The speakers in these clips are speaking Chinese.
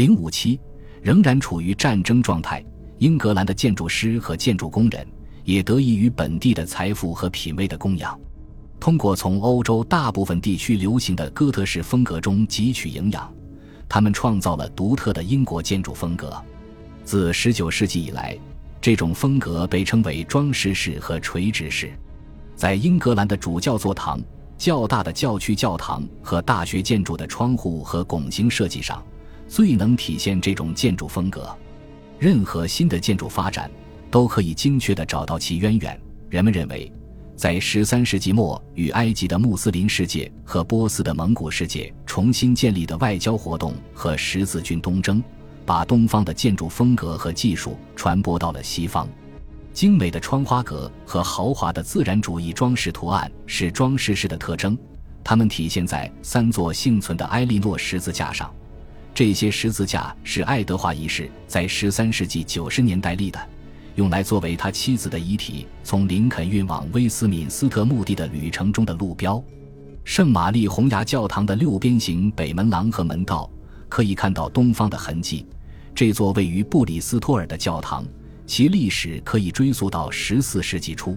零五七仍然处于战争状态，英格兰的建筑师和建筑工人也得益于本地的财富和品味的供养。通过从欧洲大部分地区流行的哥特式风格中汲取营养，他们创造了独特的英国建筑风格。自19世纪以来，这种风格被称为装饰式和垂直式。在英格兰的主教座堂、较大的教区教堂和大学建筑的窗户和拱形设计上，最能体现这种建筑风格。任何新的建筑发展都可以精确地找到其渊源。人们认为。在十三世纪末，与埃及的穆斯林世界和波斯的蒙古世界重新建立的外交活动和十字军东征，把东方的建筑风格和技术传播到了西方。精美的窗花格和豪华的自然主义装饰图案是装饰式的特征，它们体现在三座幸存的埃利诺十字架上。这些十字架是爱德华一世在十三世纪九十年代立的。用来作为他妻子的遗体从林肯运往威斯敏斯特墓地的旅程中的路标。圣玛丽红崖教堂的六边形北门廊和门道可以看到东方的痕迹。这座位于布里斯托尔的教堂，其历史可以追溯到十四世纪初。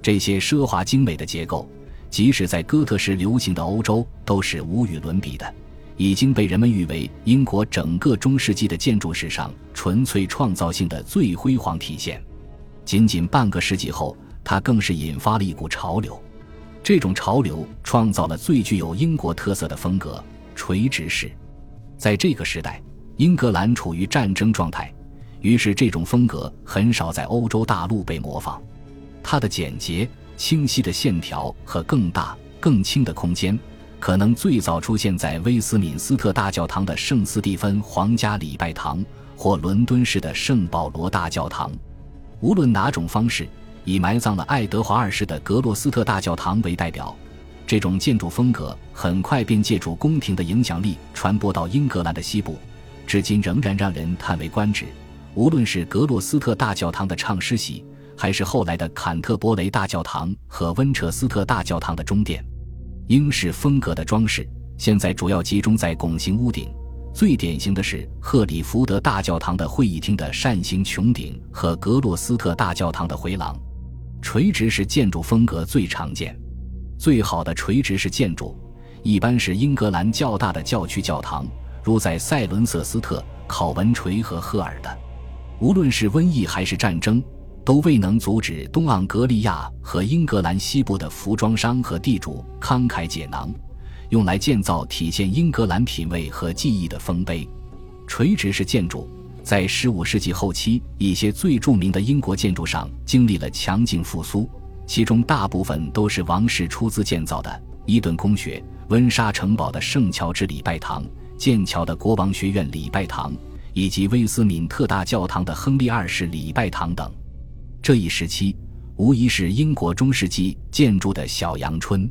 这些奢华精美的结构，即使在哥特式流行的欧洲，都是无与伦比的。已经被人们誉为英国整个中世纪的建筑史上纯粹创造性的最辉煌体现。仅仅半个世纪后，它更是引发了一股潮流。这种潮流创造了最具有英国特色的风格——垂直式。在这个时代，英格兰处于战争状态，于是这种风格很少在欧洲大陆被模仿。它的简洁、清晰的线条和更大、更轻的空间。可能最早出现在威斯敏斯特大教堂的圣斯蒂芬皇家礼拜堂，或伦敦市的圣保罗大教堂。无论哪种方式，以埋葬了爱德华二世的格洛斯特大教堂为代表，这种建筑风格很快便借助宫廷的影响力传播到英格兰的西部，至今仍然让人叹为观止。无论是格洛斯特大教堂的唱诗席，还是后来的坎特伯雷大教堂和温彻斯特大教堂的中殿。英式风格的装饰现在主要集中在拱形屋顶，最典型的是赫里福德大教堂的会议厅的扇形穹顶和格洛斯特大教堂的回廊。垂直式建筑风格最常见，最好的垂直式建筑一般是英格兰较大的教区教堂，如在塞伦瑟斯特、考文垂和赫尔的。无论是瘟疫还是战争。都未能阻止东盎格利亚和英格兰西部的服装商和地主慷慨解囊，用来建造体现英格兰品味和技艺的丰碑。垂直式建筑在15世纪后期一些最著名的英国建筑上经历了强劲复苏，其中大部分都是王室出资建造的：伊顿公学、温莎城堡的圣乔治礼拜堂、剑桥的国王学院礼拜堂，以及威斯敏特大教堂的亨利二世礼拜堂等。这一时期无疑是英国中世纪建筑的小阳春。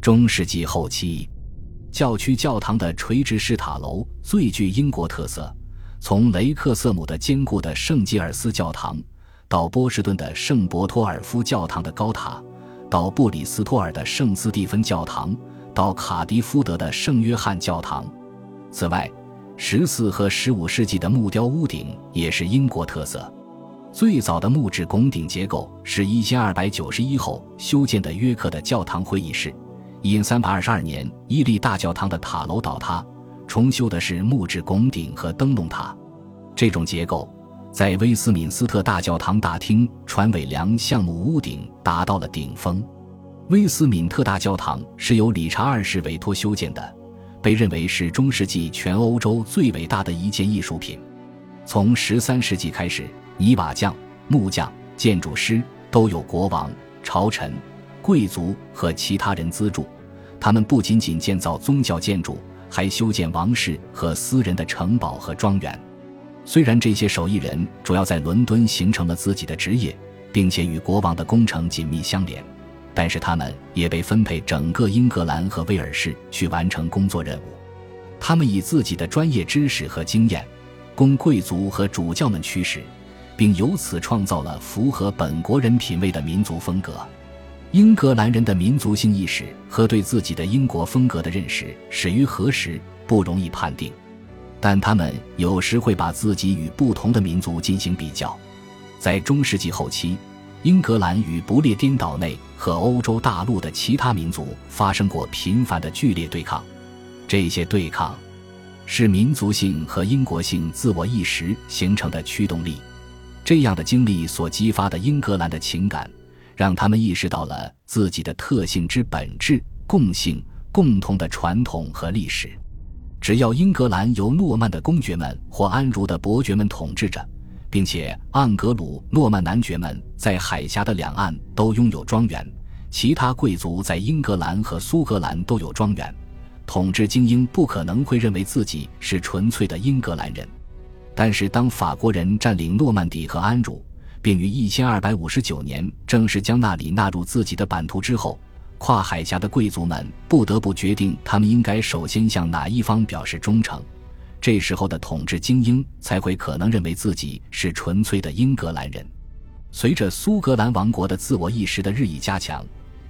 中世纪后期，教区教堂的垂直式塔楼最具英国特色。从雷克瑟姆的坚固的圣吉尔斯教堂，到波士顿的圣伯托尔夫教堂的高塔，到布里斯托尔的圣斯蒂芬教堂，到卡迪夫德的圣约翰教堂。此外，十四和十五世纪的木雕屋顶也是英国特色。最早的木质拱顶结构是一千二百九十一后修建的约克的教堂会议室。因三百二十二年伊利大教堂的塔楼倒塌，重修的是木质拱顶和灯笼塔。这种结构在威斯敏斯特大教堂大厅船尾梁项目屋顶达到了顶峰。威斯敏特大教堂是由理查二世委托修建的，被认为是中世纪全欧洲最伟大的一件艺术品。从十三世纪开始。泥瓦匠、木匠、建筑师都有国王、朝臣、贵族和其他人资助。他们不仅仅建造宗教建筑，还修建王室和私人的城堡和庄园。虽然这些手艺人主要在伦敦形成了自己的职业，并且与国王的工程紧密相连，但是他们也被分配整个英格兰和威尔士去完成工作任务。他们以自己的专业知识和经验，供贵族和主教们驱使。并由此创造了符合本国人品味的民族风格。英格兰人的民族性意识和对自己的英国风格的认识始于何时不容易判定。但他们有时会把自己与不同的民族进行比较。在中世纪后期，英格兰与不列颠岛内和欧洲大陆的其他民族发生过频繁的剧烈对抗。这些对抗是民族性和英国性自我意识形成的驱动力。这样的经历所激发的英格兰的情感，让他们意识到了自己的特性之本质、共性、共同的传统和历史。只要英格兰由诺曼的公爵们或安茹的伯爵们统治着。并且，盎格鲁诺曼男爵们在海峡的两岸都拥有庄园，其他贵族在英格兰和苏格兰都有庄园。统治精英不可能会认为自己是纯粹的英格兰人。但是，当法国人占领诺曼底和安茹，并于1259年正式将那里纳入自己的版图之后，跨海峡的贵族们不得不决定，他们应该首先向哪一方表示忠诚。这时候的统治精英才会可能认为自己是纯粹的英格兰人。随着苏格兰王国的自我意识的日益加强，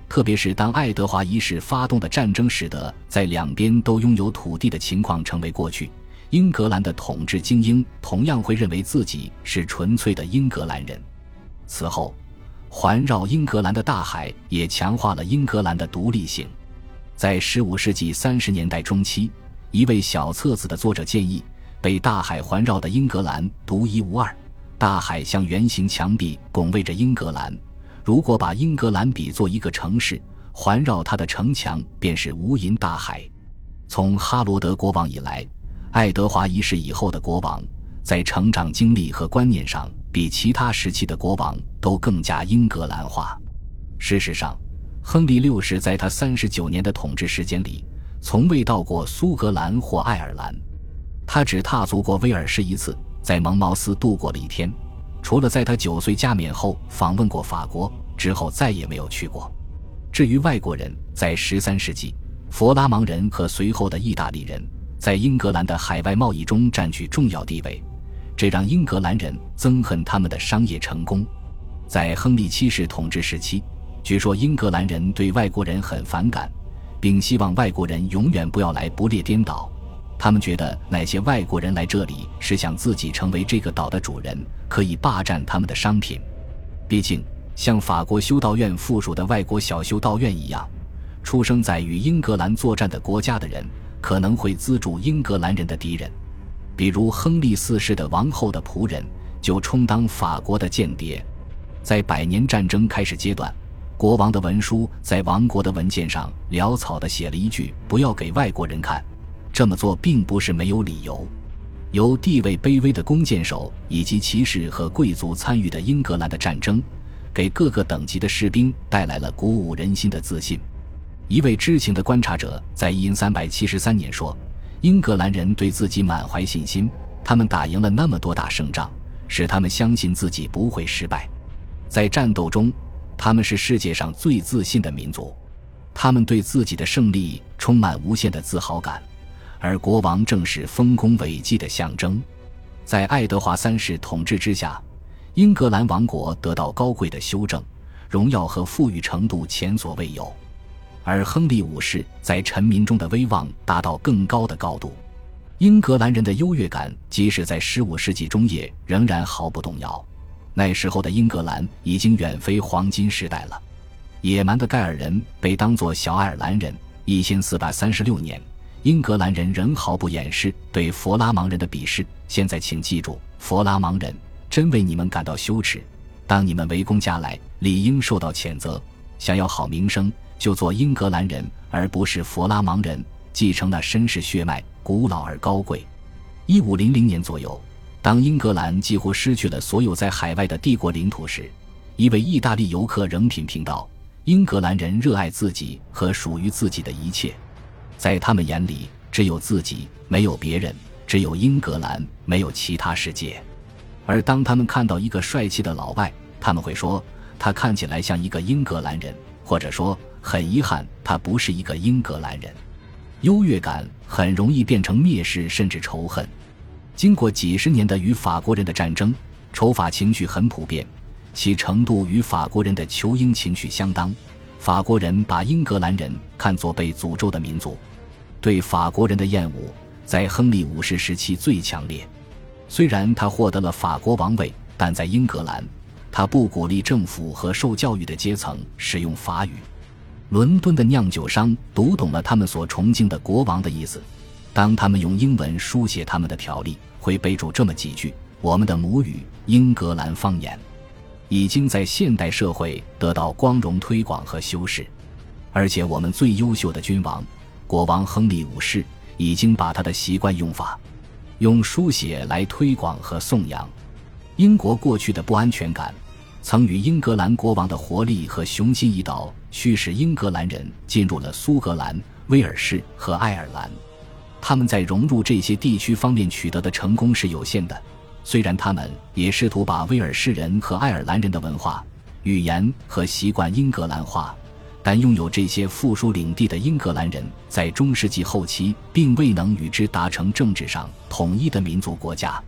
特别是当爱德华一世发动的战争使得在两边都拥有土地的情况成为过去，英格兰的统治精英同样会认为自己是纯粹的英格兰人。此后，环绕英格兰的大海也强化了英格兰的独立性。在15世纪30年代中期。一位小册子的作者建议，被大海环绕的英格兰独一无二。大海像圆形墙壁拱卫着英格兰。如果把英格兰比作一个城市，环绕它的城墙便是无垠大海。从哈罗德国王以来，爱德华一世以后的国王，在成长经历和观念上，比其他时期的国王都更加英格兰化。事实上，亨利六世在他三十九年的统治时间里。从未到过苏格兰或爱尔兰，他只踏足过威尔士一次，在蒙茅斯度过了一天。除了在他九岁加冕后访问过法国之后，再也没有去过。至于外国人，在十三世纪，佛拉芒人和随后的意大利人在英格兰的海外贸易中占据重要地位，这让英格兰人憎恨他们的商业成功。在亨利七世统治时期，据说英格兰人对外国人很反感。并希望外国人永远不要来不列颠岛，他们觉得那些外国人来这里是想自己成为这个岛的主人，可以霸占他们的商品。毕竟，像法国修道院附属的外国小修道院一样，出生在与英格兰作战的国家的人可能会资助英格兰人的敌人，比如亨利四世的王后的仆人就充当法国的间谍。在百年战争开始阶段。国王的文书在王国的文件上潦草地写了一句：“不要给外国人看。”这么做并不是没有理由。由地位卑微的弓箭手以及骑士和贵族参与的英格兰的战争，给各个等级的士兵带来了鼓舞人心的自信。一位知情的观察者在一三七三年说：“英格兰人对自己满怀信心，他们打赢了那么多大胜仗，使他们相信自己不会失败。在战斗中。”他们是世界上最自信的民族，他们对自己的胜利充满无限的自豪感，而国王正是丰功伟绩的象征。在爱德华三世统治之下，英格兰王国得到高贵的修正，荣耀和富裕程度前所未有，而亨利五世在臣民中的威望达到更高的高度。英格兰人的优越感，即使在十五世纪中叶，仍然毫不动摇。那时候的英格兰已经远非黄金时代了。野蛮的盖尔人被当作小爱尔兰人。一千四百三十六年，英格兰人仍毫不掩饰对佛拉芒人的鄙视。现在，请记住，佛拉芒人真为你们感到羞耻。当你们围攻加来，理应受到谴责。想要好名声，就做英格兰人，而不是佛拉芒人，继承那绅士血脉，古老而高贵。一五零零年左右。当英格兰几乎失去了所有在海外的帝国领土时，一位意大利游客仍品评道：“英格兰人热爱自己和属于自己的一切，在他们眼里只有自己，没有别人；只有英格兰，没有其他世界。”而当他们看到一个帅气的老外，他们会说：“他看起来像一个英格兰人。”或者说：“很遗憾，他不是一个英格兰人。”优越感很容易变成蔑视，甚至仇恨。经过几十年的与法国人的战争，仇法情绪很普遍，其程度与法国人的求英情绪相当。法国人把英格兰人看作被诅咒的民族，对法国人的厌恶在亨利五世时期最强烈。虽然他获得了法国王位，但在英格兰，他不鼓励政府和受教育的阶层使用法语。伦敦的酿酒商读懂了他们所崇敬的国王的意思。当他们用英文书写他们的条例，会备注这么几句：“我们的母语英格兰方言，已经在现代社会得到光荣推广和修饰，而且我们最优秀的君王，国王亨利五世，已经把他的习惯用法，用书写来推广和颂扬。”英国过去的不安全感，曾与英格兰国王的活力和雄心一道，驱使英格兰人进入了苏格兰、威尔士和爱尔兰。他们在融入这些地区方面取得的成功是有限的，虽然他们也试图把威尔士人和爱尔兰人的文化、语言和习惯英格兰化，但拥有这些附属领地的英格兰人在中世纪后期并未能与之达成政治上统一的民族国家。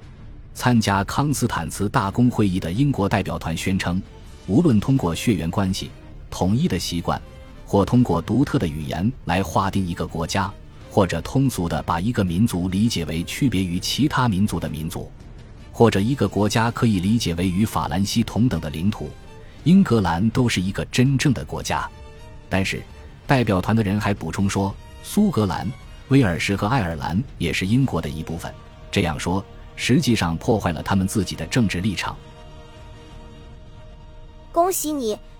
参加康斯坦茨大公会议的英国代表团宣称，无论通过血缘关系、统一的习惯，或通过独特的语言来划定一个国家。或者通俗的把一个民族理解为区别于其他民族的民族，或者一个国家可以理解为与法兰西同等的领土，英格兰都是一个真正的国家。但是，代表团的人还补充说，苏格兰、威尔士和爱尔兰也是英国的一部分。这样说实际上破坏了他们自己的政治立场。恭喜你